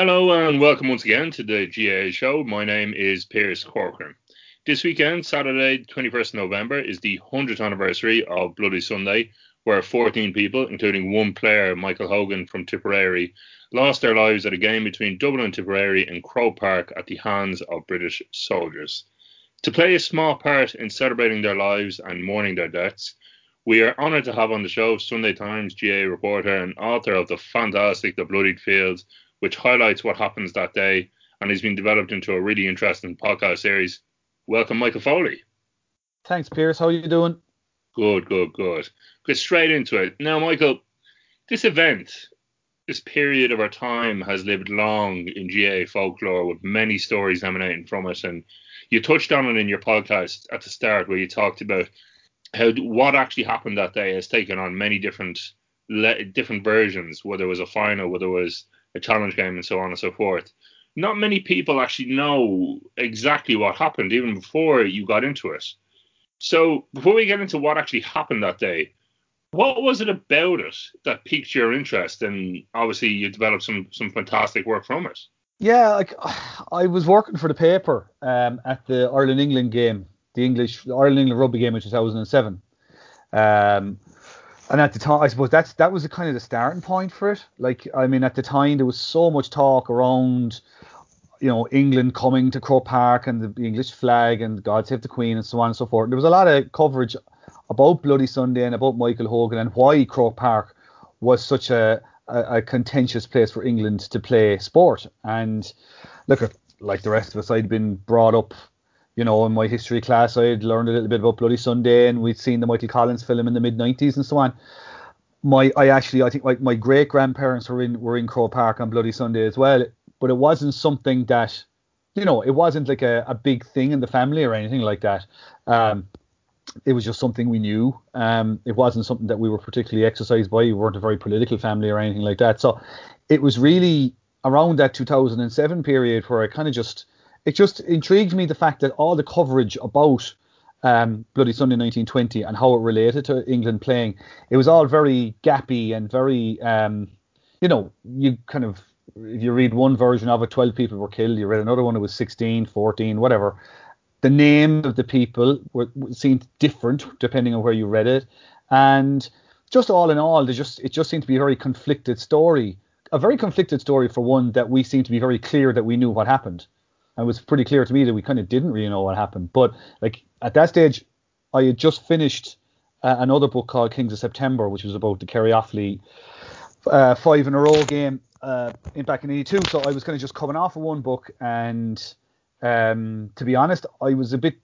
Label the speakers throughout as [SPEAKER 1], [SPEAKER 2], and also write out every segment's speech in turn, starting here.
[SPEAKER 1] Hello and welcome once again to the GAA show. My name is Pearse Corcoran. This weekend, Saturday, 21st November, is the 100th anniversary of Bloody Sunday, where 14 people, including one player, Michael Hogan from Tipperary, lost their lives at a game between Dublin and Tipperary in Croke Park at the hands of British soldiers. To play a small part in celebrating their lives and mourning their deaths, we are honoured to have on the show Sunday Times GAA reporter and author of the fantastic The Bloodied Fields which highlights what happens that day and has been developed into a really interesting podcast series. Welcome, Michael Foley.
[SPEAKER 2] Thanks, Pearse. How are you doing?
[SPEAKER 1] Good, good, good. Get straight into it. Now, Michael, this event, this period of our time has lived long in GAA folklore with many stories emanating from it. And you touched on it in your podcast at the start where you talked about how what actually happened that day has taken on many different different versions, whether it was a final, whether it was challenge game, and so on and so forth. Not many people actually know exactly what happened even before you got into it. So before we get into what actually happened that day, what was it about it that piqued your interest? And obviously, you developed some some fantastic work from it.
[SPEAKER 2] Yeah, like I was working for the paper um, at the Ireland England game, the English Ireland England rugby game in 2007. Um, and at the time, I suppose that's that was the kind of the starting point for it. Like, I mean, at the time there was so much talk around, you know, England coming to Croke Park and the English flag and God Save the Queen and so on and so forth. There was a lot of coverage about Bloody Sunday and about Michael Hogan and why Croke Park was such a, a contentious place for England to play sport. And look, like the rest of us, I'd been brought up you know, in my history class, I had learned a little bit about Bloody Sunday, and we'd seen the Michael Collins film in the mid '90s and so on. My, I actually, I think like my great grandparents were in were in Croke Park on Bloody Sunday as well, but it wasn't something that, you know, it wasn't like a, a big thing in the family or anything like that. Um, it was just something we knew. Um, it wasn't something that we were particularly exercised by. We weren't a very political family or anything like that. So it was really around that 2007 period where I kind of just it just intrigued me the fact that all the coverage about um, Bloody Sunday 1920 and how it related to England playing, it was all very gappy and very, um, you know, you kind of, if you read one version of it, 12 people were killed. You read another one, it was 16, 14, whatever. The name of the people were, seemed different depending on where you read it. And just all in all, just it just seemed to be a very conflicted story. A very conflicted story for one that we seemed to be very clear that we knew what happened it was pretty clear to me that we kind of didn't really know what happened. But like at that stage, I had just finished uh, another book called Kings of September, which was about the Kerry Offaly uh, five in a row game uh, in back in '82. So I was kind of just coming off of one book, and um, to be honest, I was a bit.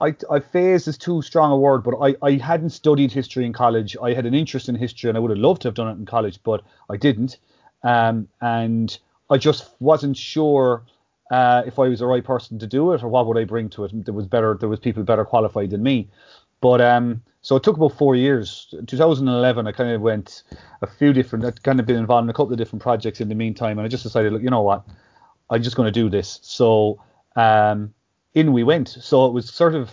[SPEAKER 2] I, I phase is too strong a word, but I, I hadn't studied history in college. I had an interest in history, and I would have loved to have done it in college, but I didn't. Um, and I just wasn't sure uh, if I was the right person to do it, or what would I bring to it? There was better, there was people better qualified than me. But um, so it took about four years. 2011, I kind of went a few different. I'd kind of been involved in a couple of different projects in the meantime, and I just decided, look, you know what, I'm just going to do this. So um, in we went. So it was sort of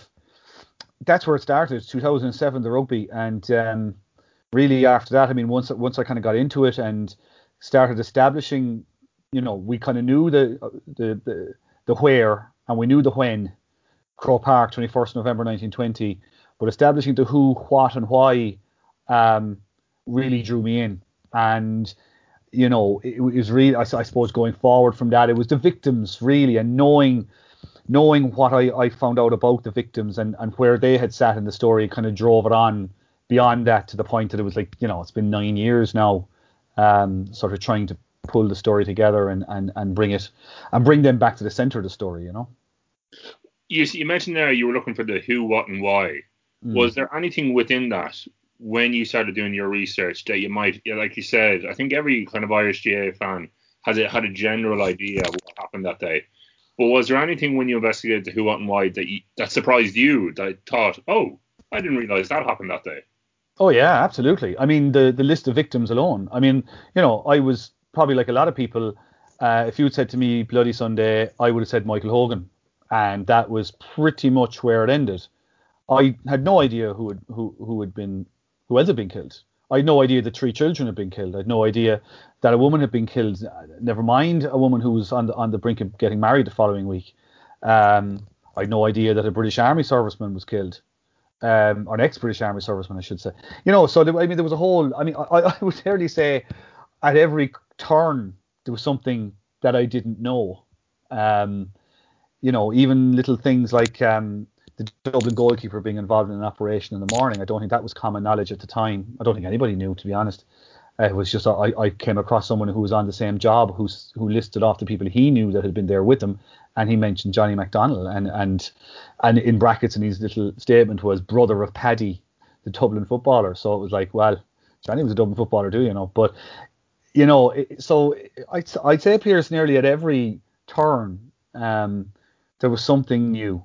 [SPEAKER 2] that's where it started. 2007, the rugby, and um, really after that, I mean, once once I kind of got into it and started establishing you know, we kind of knew the, the the the where and we knew the when. Croke Park, 21st November 1920, but establishing the who, what, and why um, really drew me in. And you know, it, it was really, I, I, suppose, going forward from that, it was the victims really, and knowing knowing what I, I found out about the victims and, and where they had sat in the story kind of drove it on beyond that to the point that it was like, you know, it's been nine years now, um, sort of trying to pull the story together and, and, and bring it and bring them back to the center of the story, you know.
[SPEAKER 1] You, you mentioned there you were looking for the who, what, and why. Mm. Was there anything within that when you started doing your research that you might, like you said, I think every kind of Irish GAA fan has a, had a general idea of what happened that day. But was there anything when you investigated the who, what, and why that you, that surprised you? That thought, oh, I didn't realize that happened that day.
[SPEAKER 2] Oh yeah, absolutely. I mean, the the list of victims alone. I mean, you know, I was probably like a lot of people, uh, if you had said to me Bloody Sunday, I would have said Michael Hogan, and that was pretty much where it ended. I had no idea who had who who had been who else had been killed. I had no idea that three children had been killed. I had no idea that a woman had been killed. Never mind a woman who was on the on the brink of getting married the following week. Um, I had no idea that a British Army serviceman was killed, um, or an ex-British Army serviceman, I should say. You know, so there, I mean, there was a whole. I mean, I, I would fairly say, at every turn there was something that I didn't know. Um, you know, even little things like um, the Dublin goalkeeper being involved in an operation in the morning. I don't think that was common knowledge at the time. I don't think anybody knew, to be honest. It was just I, I came across someone who was on the same job who's who listed off the people he knew that had been there with him, and he mentioned Johnny McDonnell and and and in brackets in his little statement was brother of Paddy, the Dublin footballer. So it was like, well, Johnny was a Dublin footballer too, you know. But you know, so I'd I'd say Pearse nearly at every turn, um, there was something new,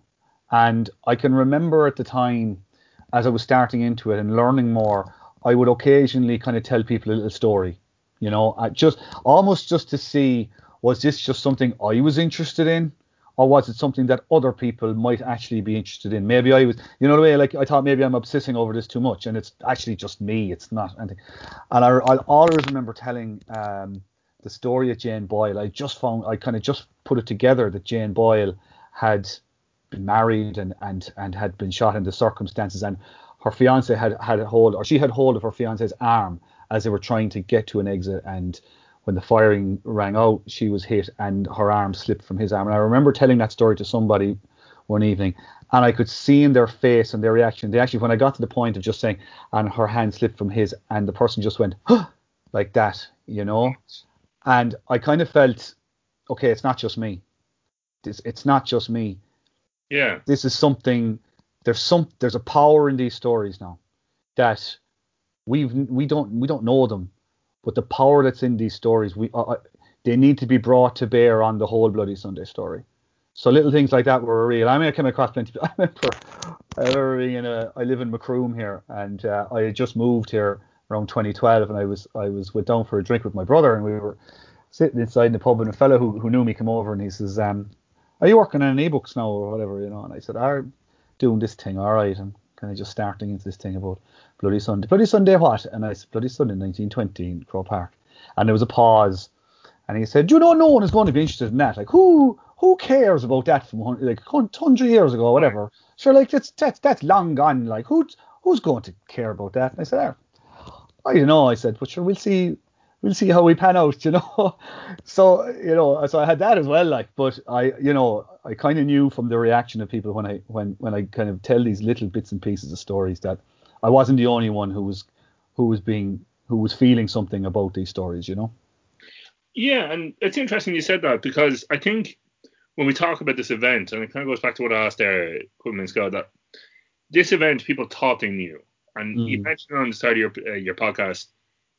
[SPEAKER 2] and I can remember at the time as I was starting into it and learning more I would occasionally kind of tell people a little story, you know, just almost just to see was this just something I was interested in, or was it something that other people might actually be interested in? Maybe I was, you know, the way like I thought maybe I'm obsessing over this too much, and it's actually just me. It's not anything. And I, I'll always remember telling um, the story of Jane Boyle. I just found I kind of just put it together that Jane Boyle had been married and and and had been shot in the circumstances and her fiance had had a hold, or she had hold of her fiance's arm as they were trying to get to an exit. And when the firing rang out, she was hit, and her arm slipped from his arm. And I remember telling that story to somebody one evening, and I could see in their face and their reaction. They actually, when I got to the point of just saying, and her hand slipped from his, and the person just went, huh, like that, you know. And I kind of felt, okay, it's not just me. It's, it's not just me.
[SPEAKER 1] Yeah.
[SPEAKER 2] This is something there's some there's a power in these stories now that we've we don't we don't know them, but the power that's in these stories we uh, uh they need to be brought to bear on the whole bloody Sunday story. So little things like that were real. I mean, I came across plenty. I remember, I remember being in a, I live in Macroom here, and uh, I had just moved here around 2012, and I was I was went down for a drink with my brother, and we were sitting inside in the pub, and a fellow who, who knew me came over, and he says, um, "Are you working on e-books now, or whatever?" You know, and I said, "I'm doing this thing, all right, and kind of just starting into this thing about Bloody Sunday. Bloody Sunday what? And I said, Bloody Sunday 1920 in Croke Park. And there was a pause. And he said, you know, no one is going to be interested in that. Like, who who cares about that from like 100 years ago, whatever? Sure, like that's that's that's long gone. Like, who who's going to care about that? And I said, oh, I don't know. I said, but sure, we'll see we'll see how we pan out, you know. so you know, so I had that as well, like, but I, you know, I kind of knew from the reaction of people when I when when I kind of tell these little bits and pieces of stories that I wasn't the only one who was who was being who was feeling something about these stories, you know.
[SPEAKER 1] Yeah, and it's interesting you said that because I think when we talk about this event, and it kind of goes back to what I asked there minutes ago, that this event people thought they knew, and mm. you mentioned on the start of your uh, your podcast,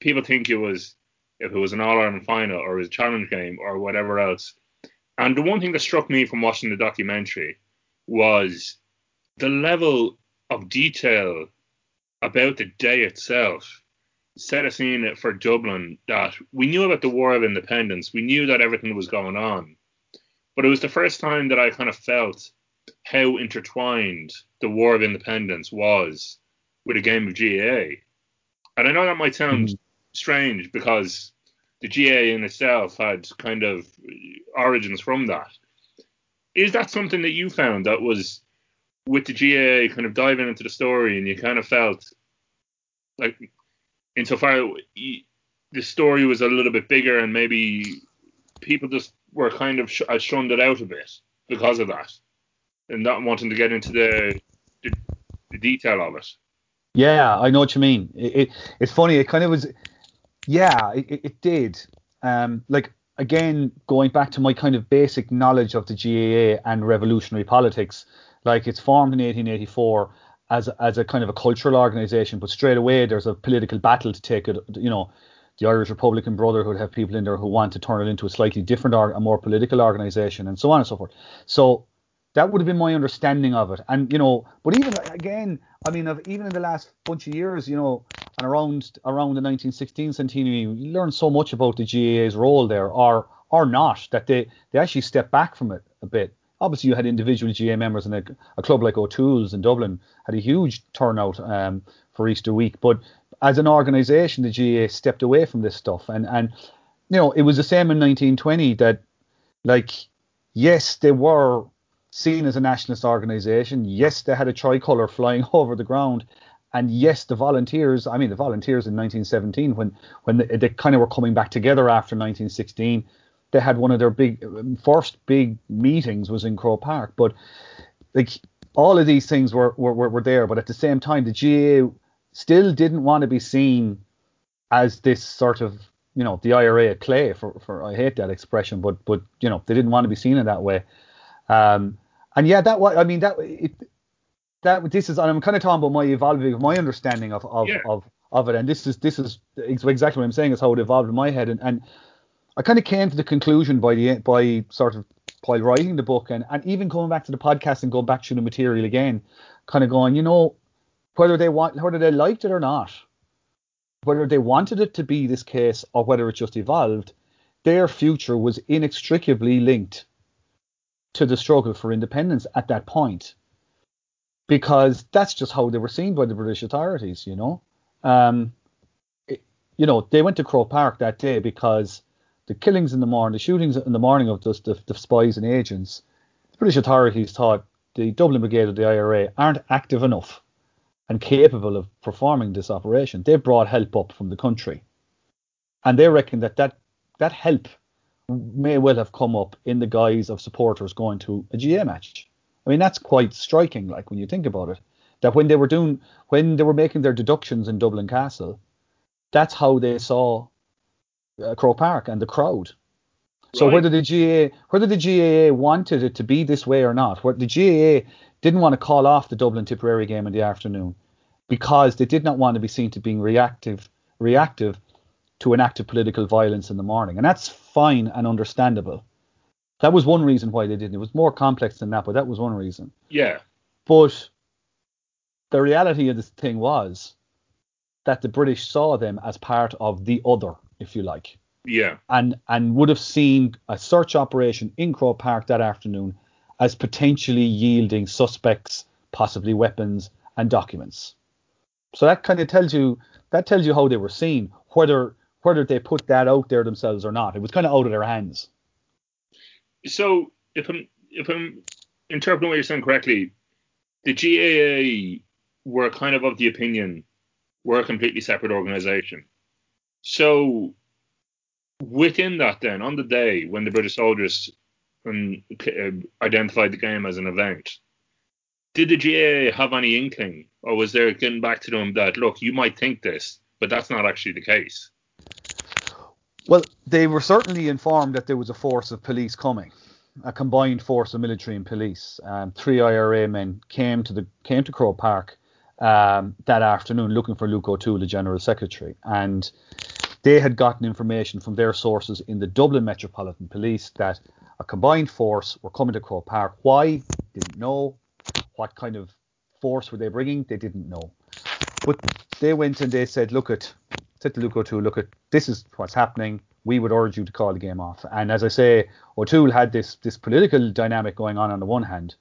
[SPEAKER 1] people think it was if it was an All Ireland final or it was a challenge game or whatever else. And the one thing that struck me from watching the documentary was the level of detail about the day itself set a scene for Dublin that we knew about the War of Independence. We knew that everything was going on. But it was the first time that I kind of felt how intertwined the War of Independence was with a game of GAA. And I know that might sound mm-hmm. Strange because the GAA in itself had kind of origins from that. Is that something that you found that was with the GAA kind of diving into the story and you kind of felt like insofar the story was a little bit bigger and maybe people just were kind of sh- uh, shunned it out a bit because of that and not wanting to get into the, the, the detail of it.
[SPEAKER 2] Yeah, I know what you mean. It, it, it's funny. It kind of was yeah, it, it did. Um, like again, going back to my kind of basic knowledge of the GAA and revolutionary politics, like it's formed in 1884 as as a kind of a cultural organization, but straight away there's a political battle to take it. You know, the Irish Republican Brotherhood have people in there who want to turn it into a slightly different or a more political organization, and so on and so forth. So that would have been my understanding of it. And you know, but even again, I mean, even in the last bunch of years, you know, and around around the 1916 centenary, you learn so much about the GAA's role there, or or not, that they they actually stepped back from it a bit. Obviously, you had individual GAA members, and a, a club like O'Toole's in Dublin had a huge turnout um, for Easter week. But as an organisation, the GAA stepped away from this stuff, and and you know it was the same in 1920 that like yes they were seen as a nationalist organisation, yes they had a tricolour flying over the ground, and yes the volunteers, I mean the volunteers in 1917 when when they, they kind of were coming back together after 1916, they had one of their big first big meetings was in Croke Park, but like all of these things were, were, were there, but at the same time, the GAA still didn't want to be seen as this sort of, you know, the IRA clay. For, for I hate that expression, but but you know, they didn't want to be seen in that way. Um, and yeah, that was, I mean, that it, that this is, and I'm kind of talking about my evolving, my understanding of of,
[SPEAKER 1] Yeah.
[SPEAKER 2] of of it, and this is this is exactly what I'm saying is how it evolved in my head, and and I kind of came to the conclusion by the by sort of while writing the book and, and even coming back to the podcast and going back to the material again, kind of going, you know, whether they want whether they liked it or not, whether they wanted it to be this case or whether it just evolved, their future was inextricably linked to the struggle for independence at that point. Because that's just how they were seen by the British authorities, you know. Um, it- you know, they went to Croke Park that day because the killings in the morning, the shootings in the morning of the, the, the spies and agents, the British authorities thought the Dublin Brigade of the IRA aren't active enough and capable of performing this operation. They brought help up from the country, and they reckon that that, that help may well have come up in the guise of supporters going to a GAA match. I mean, that's quite striking, like when you think about it. That when they were doing, when they were making their deductions in Dublin Castle, that's how they saw uh, Croke Park and the crowd. So
[SPEAKER 1] Right.
[SPEAKER 2] whether the GAA whether the GAA wanted it to be this way or not, where the GAA didn't want to call off the Dublin Tipperary game in the afternoon because they did not want to be seen to being reactive reactive to an act of political violence in the morning, and that's fine and understandable. That was one reason why they didn't. It was more complex than that, but that was one reason.
[SPEAKER 1] Yeah.
[SPEAKER 2] But the reality of this thing was that the British saw them as part of the other, if you like
[SPEAKER 1] Yeah.
[SPEAKER 2] and and would have seen a search operation in Croke Park that afternoon as potentially yielding suspects, possibly weapons and documents. So that kind of tells you that tells you how they were seen, whether whether they put that out there themselves or not. It was kind of out of their hands.
[SPEAKER 1] So if I'm if I'm interpreting what you're saying correctly, the GAA were kind of of the opinion we're a completely separate organization. So within that, then on the day when the British soldiers um, uh, identified the game as an event, did the GAA have any inkling, or was there getting back to them that look, you might think this, but that's not actually the case?
[SPEAKER 2] Well, they were certainly informed that there was a force of police coming, a combined force of military and police. Um, three IRA men came to the came to Croke Park um, that afternoon looking for Luke O'Toole, the General Secretary, and they had gotten information from their sources in the Dublin Metropolitan Police that a combined force were coming to Croke Park. Why? Didn't know. What kind of force were they bringing? They didn't know. But they went and they said, look at, said to Luke look at, this is what's happening. We would urge you to call the game off. And as I say, O'Toole had this this political dynamic going on on the one hand,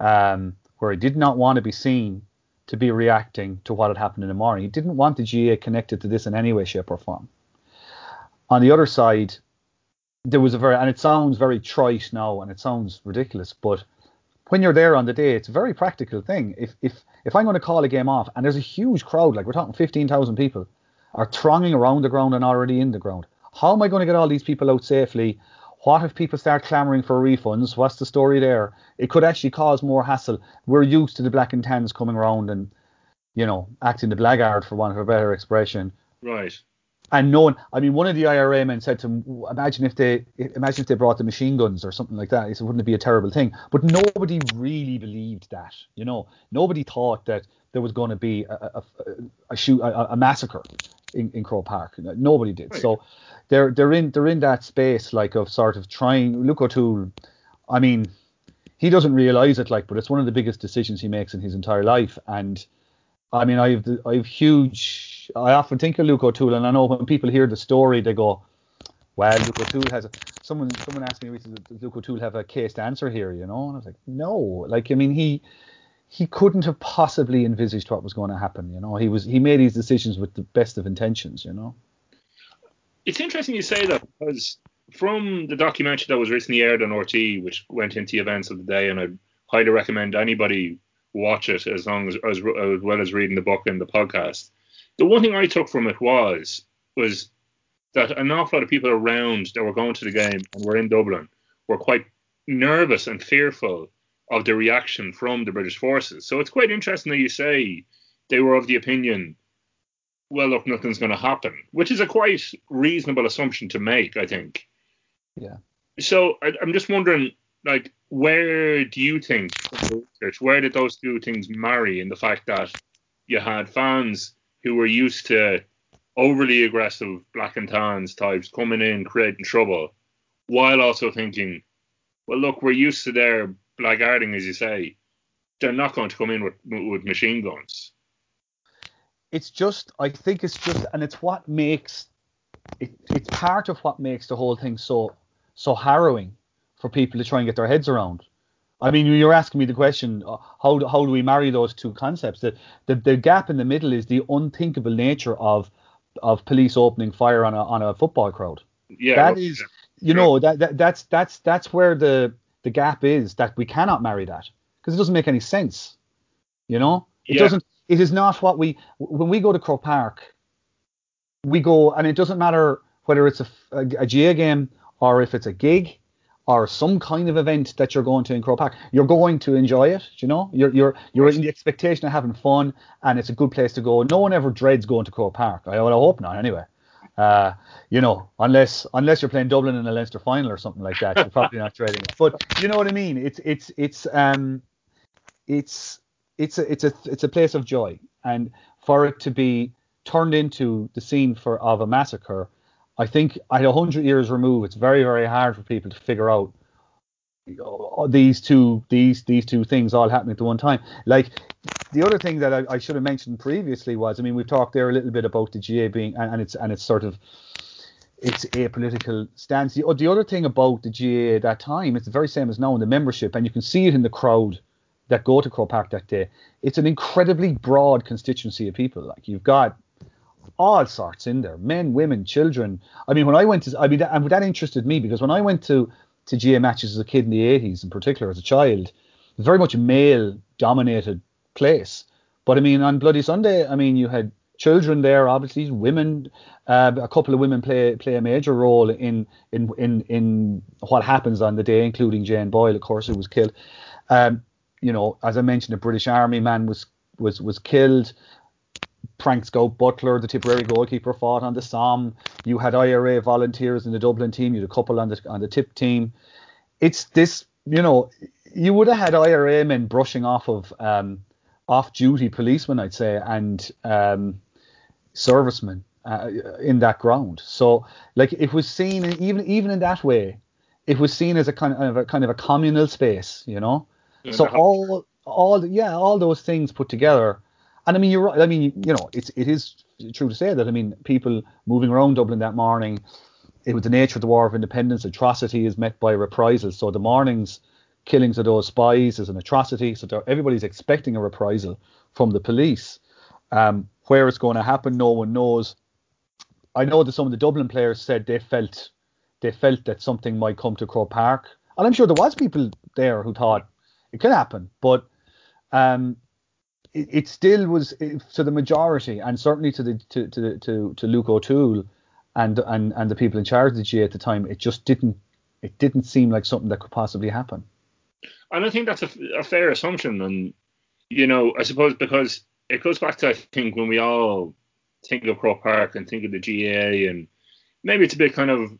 [SPEAKER 2] um, where he did not want to be seen to be reacting to what had happened in the morning. He didn't want the GAA connected to this in any way, shape, or form. On the other side, there was a very, and it sounds very trite now, and it sounds ridiculous, but when you're there on the day, it's a very practical thing. If if if I'm going to call a game off, and there's a huge crowd, like we're talking 15,000 people, are thronging around the ground and already in the ground, how am I going to get all these people out safely? What if people start clamoring for refunds? What's the story there? It could actually cause more hassle. We're used to the black and tans coming around and, you know, acting the blackguard for want of a better expression.
[SPEAKER 1] Right.
[SPEAKER 2] And no one, I mean, one of the IRA men said to him, imagine if they, imagine if they brought the machine guns or something like that. He said, wouldn't it be a terrible thing? But nobody really believed that. You know, nobody thought that there was going to be a, a, a shoot, a, a massacre in, in Croke Park. Nobody did.
[SPEAKER 1] Right.
[SPEAKER 2] So they're they're in they're in that space like of sort of trying. Luke O'Toole, I mean, he doesn't realize it like, but it's one of the biggest decisions he makes in his entire life. And I mean, I've I've huge. I often think of Luke O'Toole, and I know when people hear the story, they go, "Well, Luke O'Toole has a." Someone someone asked me recently, "Does Luke O'Toole have a case to answer here?" You know, and I was like, "No." Like, I mean, he he couldn't have possibly envisaged what was going to happen. You know, he was he made his decisions with the best of intentions. You know.
[SPEAKER 1] It's interesting you say that because from the documentary that was recently aired on RTÉ, which went into events of the day, and I highly recommend anybody watch it as long as, as as well as reading the book and the podcast. The one thing I took from it was was that an awful lot of people around that were going to the game and were in Dublin were quite nervous and fearful of the reaction from the British forces. So it's quite interesting that you say they were of the opinion, well, look, nothing's going to happen, which is a quite reasonable assumption to make, I think.
[SPEAKER 2] Yeah.
[SPEAKER 1] So I, I'm just wondering, like, where do you think, research, where did those two things marry in the fact that you had fans who were used to overly aggressive black and tans types coming in, creating trouble, while also thinking, well, look, we're used to their blackguarding, as you say. They're not going to come in with with machine guns.
[SPEAKER 2] It's just, I think it's just, and it's what makes it, it's part of what makes the whole thing so so harrowing for people to try and get their heads around. I mean, you're asking me the question, uh, how do, how do we marry those two concepts? The, the the gap in the middle is the unthinkable nature of of police opening fire on a on a football crowd.
[SPEAKER 1] Yeah,
[SPEAKER 2] that is, you know, that, that that's that's that's where the the gap is that we cannot marry that because it doesn't make any sense. You know, it
[SPEAKER 1] yeah.
[SPEAKER 2] doesn't. It is not what we when we go to Croke Park, we go and it doesn't matter whether it's a, a, a GAA game or if it's a gig or some kind of event that you're going to in Croke Park, you're going to enjoy it. You know, you're you're you're in the expectation of having fun, and it's a good place to go. No one ever dreads going to Croke Park. I, well, I hope not, anyway. Uh, you know, unless unless you're playing Dublin in a Leinster final or something like that, you're probably not trading it. But you know what I mean? It's it's it's um it's it's a it's a it's a place of joy, and for it to be turned into the scene for of a massacre I think at 100 years removed, it's very, very hard for people to figure out these two these these two things all happening at the one time. Like the other thing that I, I, should have mentioned previously was, I mean, we've talked there a little bit about the GAA being and, and it's and it's sort of it's a political stance. The, the other thing about the GAA at that time, it's the very same as now in the membership, and you can see it in the crowd that go to Croke Park that day. It's an incredibly broad constituency of people. Like you've got all sorts in there men women children i mean when i went to i mean that, and that interested me because when i went to to ga matches as a kid in the 80s in particular as a child very much male dominated place but i mean on bloody sunday i mean you had children there obviously women uh, a couple of women play play a major role in in in in what happens on the day including jane boyle of course who was killed um, you know as i mentioned a british army man was was was killed Frank Scout Butler, the Tipperary goalkeeper, fought on the Somme. You had IRA volunteers in the Dublin team. You had a couple on the on the Tip team. It's this, you know, you would have had IRA men brushing off of um, off-duty policemen, I'd say, and um, servicemen uh, in that ground. So, like, it was seen even even in that way, it was seen as a kind of a kind of a communal space, you know. so all all yeah, all those things put together and I mean, you're right. I mean, you know, it's it is true to say that. I mean, people moving around Dublin that morning, it was the nature of the War of Independence. Atrocity is met by reprisals. So the morning's killings of those spies is an atrocity. So everybody's expecting a reprisal from the police. Um, where it's going to happen, no one knows. I know that some of the Dublin players said they felt they felt that something might come to Croke Park, and I'm sure there was people there who thought it could happen, but um, it, it still was to the majority, and certainly to the to to to, to Luke O'Toole and and and the people in charge of the GAA at the time, it just didn't it didn't seem like something that could possibly happen.
[SPEAKER 1] And I think that's a, a fair assumption, and you know, I suppose because it goes back to I think when we all think of Croke Park and think of the GAA, and maybe it's a bit kind of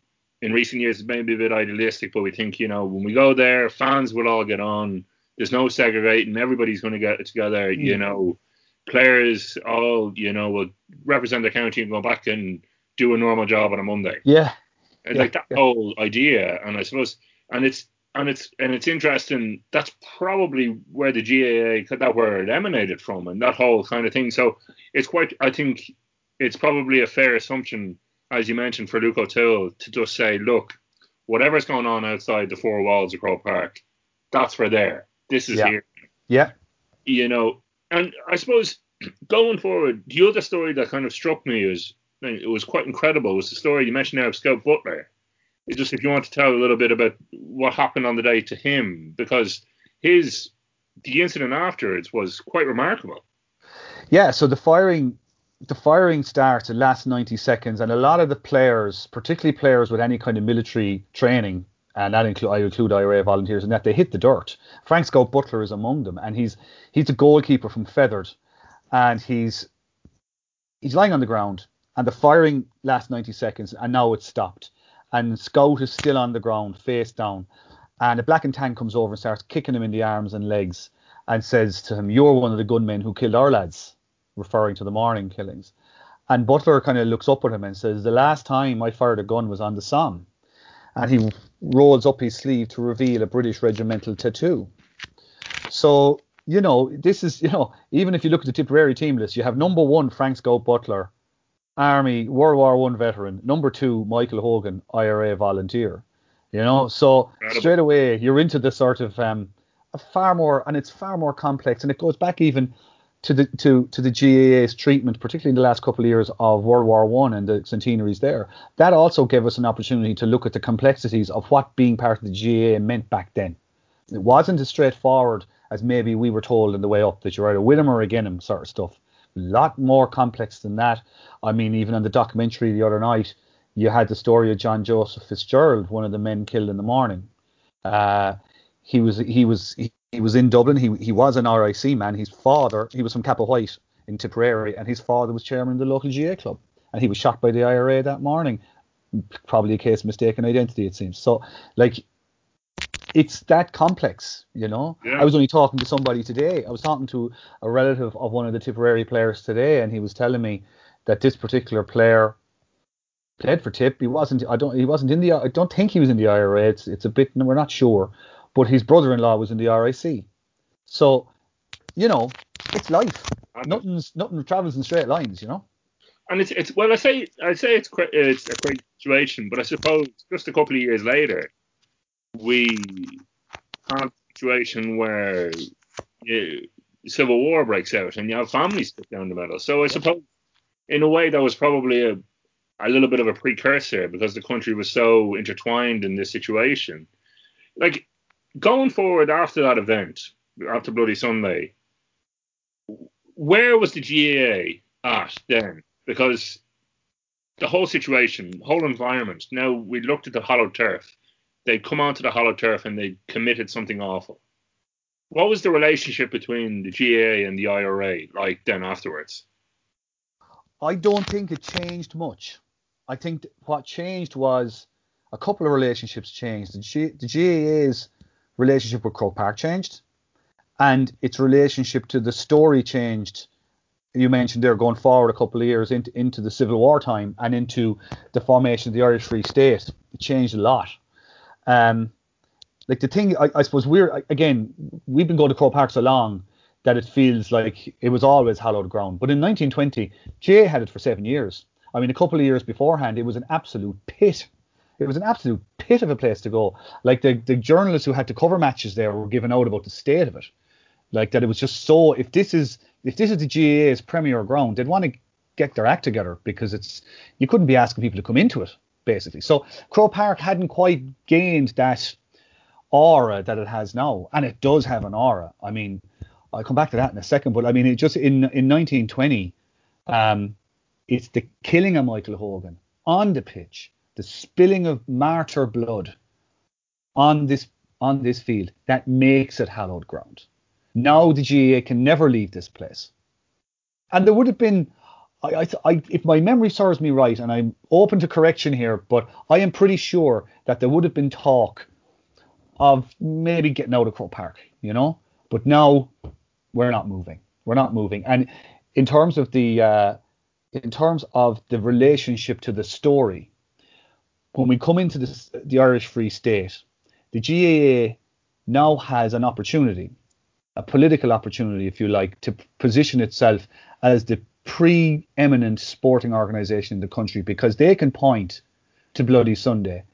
[SPEAKER 1] in recent years, maybe a bit idealistic, but we think you know when we go there, fans will all get on there's no segregating. Everybody's going to get together. Mm. You know, players all you know will represent the county and go back and do a normal job on a Monday.
[SPEAKER 2] Yeah. Yeah,
[SPEAKER 1] like that
[SPEAKER 2] yeah.
[SPEAKER 1] whole idea, and I suppose, and it's and it's and it's interesting. That's probably where the GAA that where it emanated from, and that whole kind of thing. So it's quite. I think it's probably a fair assumption, as you mentioned, for Luke O'Toole to just say, look, whatever's going on outside the four walls of Croke Park, that's for there. This is
[SPEAKER 2] yeah.
[SPEAKER 1] here.
[SPEAKER 2] Yeah.
[SPEAKER 1] you know, and I suppose going forward, the other story that kind of struck me is it was quite incredible was the story you mentioned now of Scout Butler. Just if you want to tell a little bit about what happened on the day to him, because his the incident afterwards was quite remarkable.
[SPEAKER 2] Yeah, so the firing the firing starts and lasts 90 seconds, and a lot of the players, particularly players with any kind of military training, and that include I include IRA volunteers, and that they hit the dirt. Frank Scott Butler is among them, and he's he's a goalkeeper from Fethard, and he's he's lying on the ground, and the firing lasts 90 seconds, and now it's stopped, and Scout is still on the ground, face down, and a black and tan comes over and starts kicking him in the arms and legs, and says to him, "You're one of the gunmen who killed our lads," referring to the morning killings. And Butler kind of looks up at him and says, "The last time I fired a gun was on the Somme." and he rolls up his sleeve to reveal a British regimental tattoo. So, you know, this is, you know, even if you look at the Tipperary team list, you have number one, Frank Scout Butler, Army, World War One veteran. Number two, Michael Hogan, IRA volunteer. You know, so Incredible. straight away you're into the sort of um, a far more, and it's far more complex, and it goes back even to the to to the GAA's treatment, particularly in the last couple of years of World War One and the centenaries there, that also gave us an opportunity to look at the complexities of what being part of the GAA meant back then. It wasn't as straightforward as maybe we were told in the way up that you're either with him or against him sort of stuff. Lot more complex than that. I mean, even on the documentary the other night, you had the story of John Joseph Fitzgerald, one of the men killed in the morning. Uh, he was he was he, he was in Dublin. He he was an RIC man. His father, he was from Cappawhite in Tipperary, and his father was chairman of the local GAA club. And he was shot by the IRA that morning. Probably a case of mistaken identity, it seems. So, like, it's that complex, you know. Yeah. I was only talking to somebody today. I was talking to a relative of one of the Tipperary players today, and he was telling me that this particular player played for Tip. He wasn't. I don't. He wasn't in the. I don't think he was in the IRA. It's. It's a bit. We're not sure but his brother-in-law was in the RIC. So, you know, it's life. Nothing's nothing travels in straight lines, you know.
[SPEAKER 1] And it's it's well, I say I say it's it's a great situation, but I suppose just a couple of years later, we have a situation where you, civil war breaks out and you have families stuck down the middle. So I suppose in a way that was probably a a little bit of a precursor because the country was so intertwined in this situation. Like going forward after that event, after Bloody Sunday, where was the GAA at then? Because the whole situation, whole environment. Now we looked at the hollow turf. They'd come onto the hollow turf and they committed something awful. What was the relationship between the GAA and the IRA like then afterwards?
[SPEAKER 2] I don't think it changed much. I think what changed was a couple of relationships changed. The, G, the GAA's relationship with Croke Park changed, and its relationship to the story changed. You mentioned there going forward a couple of years into, into the Civil War time and into the formation of the Irish Free State. It changed a lot. Um, like the thing, I, I suppose we're again, we've been going to Croke Park so long that it feels like it was always hallowed ground. But in 1920, Jay had it for seven years. I mean, a couple of years beforehand, it was an absolute pit it was an absolute pit of a place to go. Like the, the journalists who had to cover matches there were given out about the state of it. Like that it was just so if this is if this is the GAA's premier ground, they'd want to get their act together because it's you couldn't be asking people to come into it, basically. So Croke Park hadn't quite gained that aura that it has now. And it does have an aura. I mean, I'll come back to that in a second, but I mean it just in in 1920, um, it's the killing of Michael Hogan on the pitch the spilling of martyr blood on this on this field that makes it hallowed ground. Now the GAA can never leave this place. And there would have been, I, I, if my memory serves me right, and I'm open to correction here, but I am pretty sure that there would have been talk of maybe getting out of Croke Park, you know. But now we're not moving. We're not moving. And in terms of the uh, in terms of the relationship to the story, when we come into the Irish Free State, the GAA now has an opportunity, a political opportunity, if you like, to position itself as the pre-eminent sporting organisation in the country because they can point to Bloody Sunday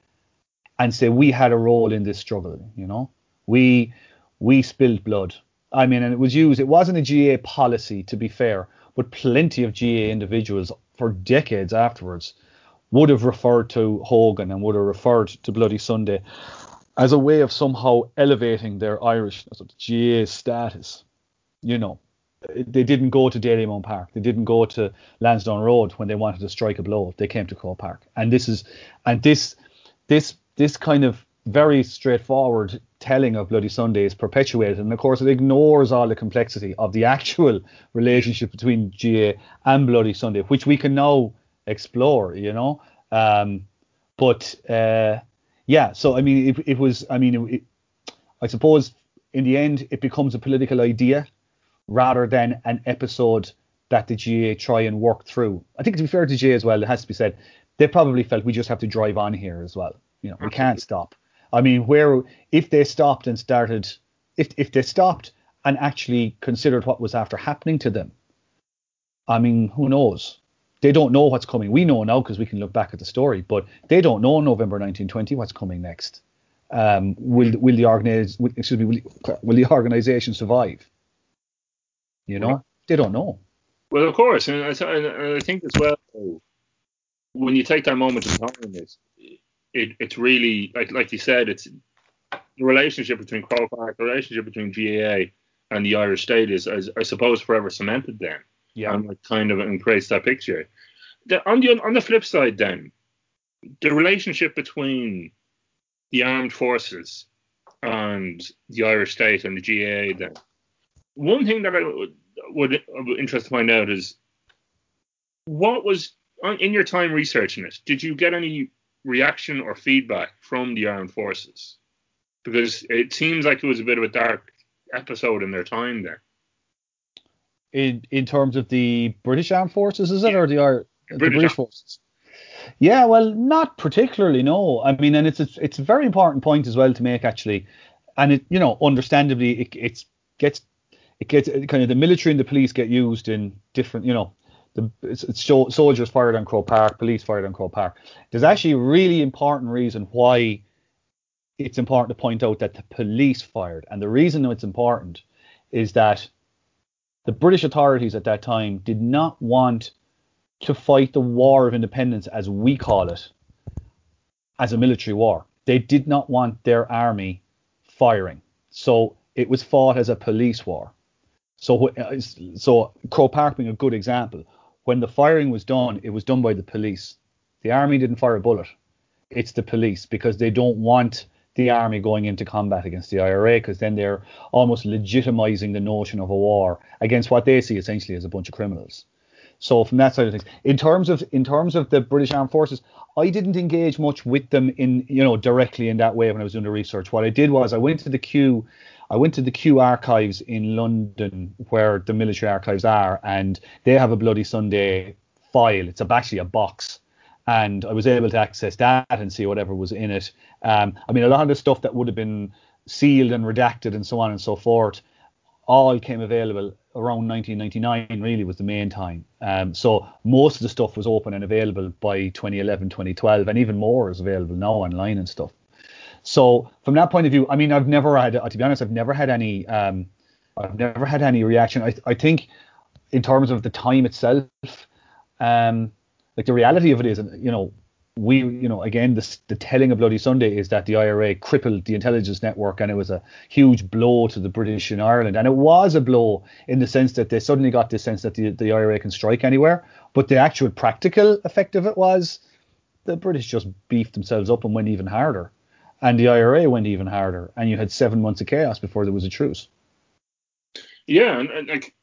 [SPEAKER 2] and say we had a role in this struggle. You know, we we spilled blood I mean, and it was used. It wasn't a GAA policy, to be fair, but plenty of GAA individuals for decades afterwards would have referred to Hogan and would have referred to Bloody Sunday as a way of somehow elevating their Irishness, GAA status. You know, they didn't go to Dalymount Park. They didn't go to Lansdowne Road when they wanted to strike a blow. They came to Croke Park, and this is, and this, this, this kind of very straightforward telling of Bloody Sunday is perpetuated, and of course it ignores all the complexity of the actual relationship between GAA and Bloody Sunday, which we can now explore. You know, um, but uh, yeah. So I mean, it, it was. I mean, it, I suppose in the end it becomes a political idea rather than an episode that the GAA try and work through. I think to be fair to GAA as well, it has to be said, they probably felt we just have to drive on here as well. You know, we can't stop. I mean, where if they stopped and started, if if they stopped and actually considered what was after happening to them, I mean, who knows? They don't know what's coming. We know now because we can look back at the story, but they don't know November 1920 what's coming next. Um, will will the organize, excuse me, will, will the organization survive? You know, they don't know.
[SPEAKER 1] Well, of course, and I, and I think as well when you take that moment of time, it's it, it's really like like you said, it's the relationship between Croke Park, the relationship between GAA and the Irish state is, is I suppose, forever cemented then.
[SPEAKER 2] Yeah.
[SPEAKER 1] And like kind of creates that picture. The, on the on the flip side, then the relationship between the armed forces and the Irish state and the GAA then. One thing that I would, would, would interest to find out is what was in your time researching it. Did you get any reaction or feedback from the armed forces? Because it seems like it was a bit of a dark episode in their time there.
[SPEAKER 2] In in terms of the British armed forces, is it, yeah. or the, British the British forces? Yeah, well, not particularly. No, I mean, and it's a, it's a very important point as well to make actually, and it you know understandably it it's gets it gets kind of the military and the police get used in different you know the it's, it's soldiers fired on Croke Park, police fired on Croke Park. There's actually a really important reason why it's important to point out that the police fired, and the reason it's important is that the British authorities at that time did not want to fight the War of Independence, as we call it, as a military war. They did not want their army firing. So it was fought as a police war. So, uh, so Croke Park being a good example, when the firing was done, it was done by the police. The army didn't fire a bullet. It's the police because they don't want the army going into combat against the IRA because then they're almost legitimizing the notion of a war against what they see essentially as a bunch of criminals. So from that side of things, in terms of in terms of the British Armed Forces, I didn't engage much with them in you know directly in that way when I was doing the research. What I did was I went to the Kew I went to the Kew Archives in London, where the military archives are, and they have a Bloody Sunday file. It's actually a box, and I was able to access that and see whatever was in it. Um, I mean, a lot of the stuff that would have been sealed and redacted and so on and so forth, all came available around 1999. Really, was the main time. Um, so most of the stuff was open and available by 2011, 2012, and even more is available now online and stuff. So from that point of view, I mean, I've never had, to be honest, I've never had any, um, I've never had any reaction. I, I think in terms of the time itself, um, like the reality of it is, you know, we, you know, again, the, the telling of Bloody Sunday is that the IRA crippled the intelligence network and it was a huge blow to the British in Ireland. And it was a blow in the sense that they suddenly got this sense that the, the IRA can strike anywhere. But the actual practical effect of it was the British just beefed themselves up and went even harder and the IRA went even harder, and you had seven months of chaos before there was a truce.
[SPEAKER 1] Yeah, and, and like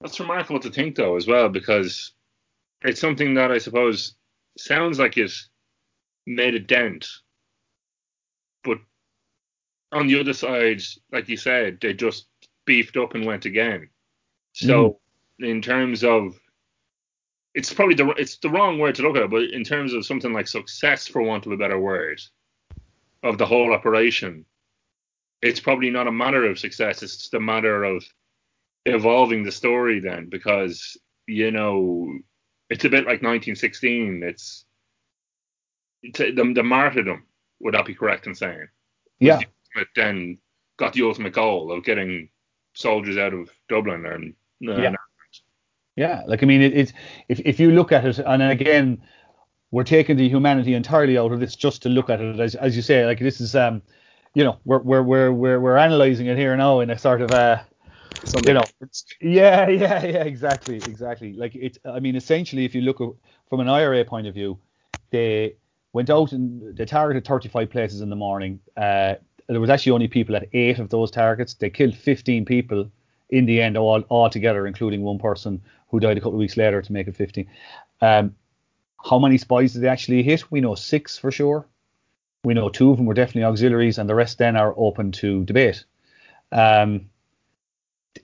[SPEAKER 1] that's remarkable to think though as well because it's something that I suppose sounds like it made a dent, but on the other side, like you said, they just beefed up and went again. So mm. in terms of it's probably the it's the wrong word to look at, but in terms of something like success, for want of a better word, of the whole operation, it's probably not a matter of success. It's just a matter of evolving the story then, because you know it's a bit like 1916. It's, it's the, the martyrdom. Would that be correct in saying?
[SPEAKER 2] Yeah.
[SPEAKER 1] The then got the ultimate goal of getting soldiers out of Dublin and uh,
[SPEAKER 2] yeah. Yeah, like I mean, it, it's if if you look at it, and again, we're taking the humanity entirely out of this just to look at it as as you say, like this is um, you know, we're we're we're we're, we're analyzing it here now in a sort of uh, Something. you know, yeah, yeah, yeah, exactly, exactly. Like it, I mean, essentially, if you look at, from an IRA point of view, they went out and they targeted 35 places in the morning. Uh, there was actually only people at eight of those targets. They killed 15 people in the end, all, all together, including one person who died a couple of weeks later to make it 15. Um, how many spies did they actually hit? We know six for sure. We know two of them were definitely auxiliaries, and the rest then are open to debate. Um,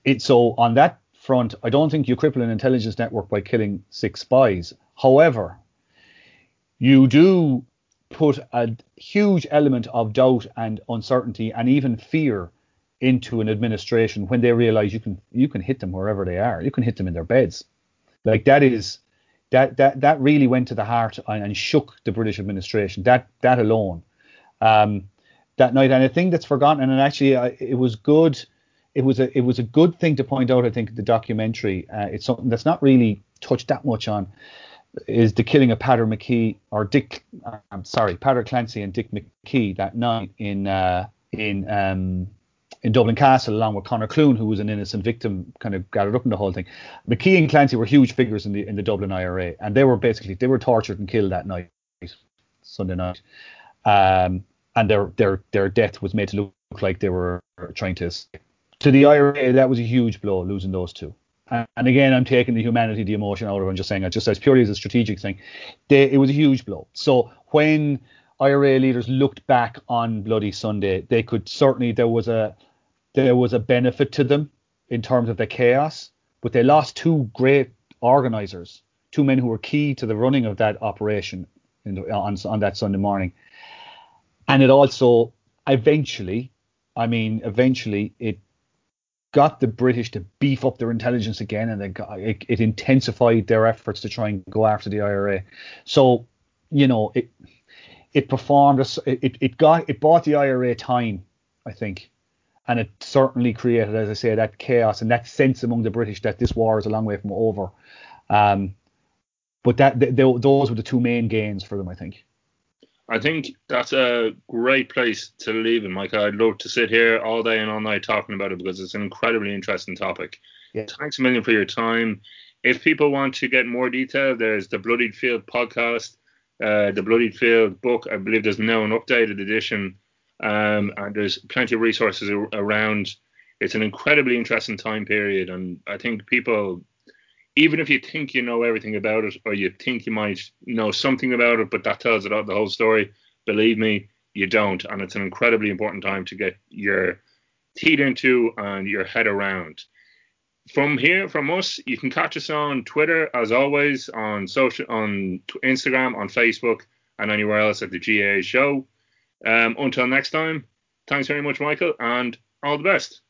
[SPEAKER 2] it, so on that front, I don't think you cripple an intelligence network by killing six spies. However, you do put a huge element of doubt and uncertainty and even fear into an administration when they realize you can you can hit them wherever they are. You can hit them in their beds. Like that is that that that really went to the heart and, and shook the British administration. That that alone, um, that night. And a thing that's forgotten, and actually uh, it was good. It was a it was a good thing to point out. I think in the documentary. Uh, it's something that's not really touched that much on. Is the killing of Patrick McKee or Dick? I'm sorry, Patrick Clancy and Dick McKee that night in uh, in um, in Dublin Castle, along with Conor Clune, who was an innocent victim, kind of gathered up in the whole thing. McKee and Clancy were huge figures in the in the Dublin IRA, and they were basically they were tortured and killed that night, Sunday night, um, and their their their death was made to look like they were trying to escape. To the IRA, that was a huge blow, losing those two. And again, I'm taking the humanity, the emotion out of it, and just saying it just as purely as a strategic thing. They, it was a huge blow. So when IRA leaders looked back on Bloody Sunday, they could certainly there was a there was a benefit to them in terms of the chaos, but they lost two great organizers, two men who were key to the running of that operation the, on, on that Sunday morning. And it also eventually, I mean, eventually it got the British to beef up their intelligence again, and it, got, it, it, intensified their efforts to try and go after the IRA. So, you know, it it performed, it, it got it bought the IRA time, I think, and it certainly created, as I say, that chaos and that sense among the British that this war is a long way from over. Um, but that they, they, those were the two main gains for them, I think.
[SPEAKER 1] I think that's a great place to leave it, Mike. I'd love to sit here all day and all night talking about it because it's an incredibly interesting topic. Yeah. Thanks a million for your time. If people want to get more detail, there's the Bloodied Field podcast, uh, the Bloodied Field book. I believe there's now an updated edition um, and there's plenty of resources around. It's an incredibly interesting time period, and I think people, even if you think you know everything about it, or you think you might know something about it, but that tells it out the whole story, believe me, you don't. And it's an incredibly important time to get your teeth into and your head around. From here, from us, you can catch us on Twitter as always, on social, on Instagram, on Facebook, and anywhere else at the GAA show. Um, until next time, thanks very much, Michael, and all the best.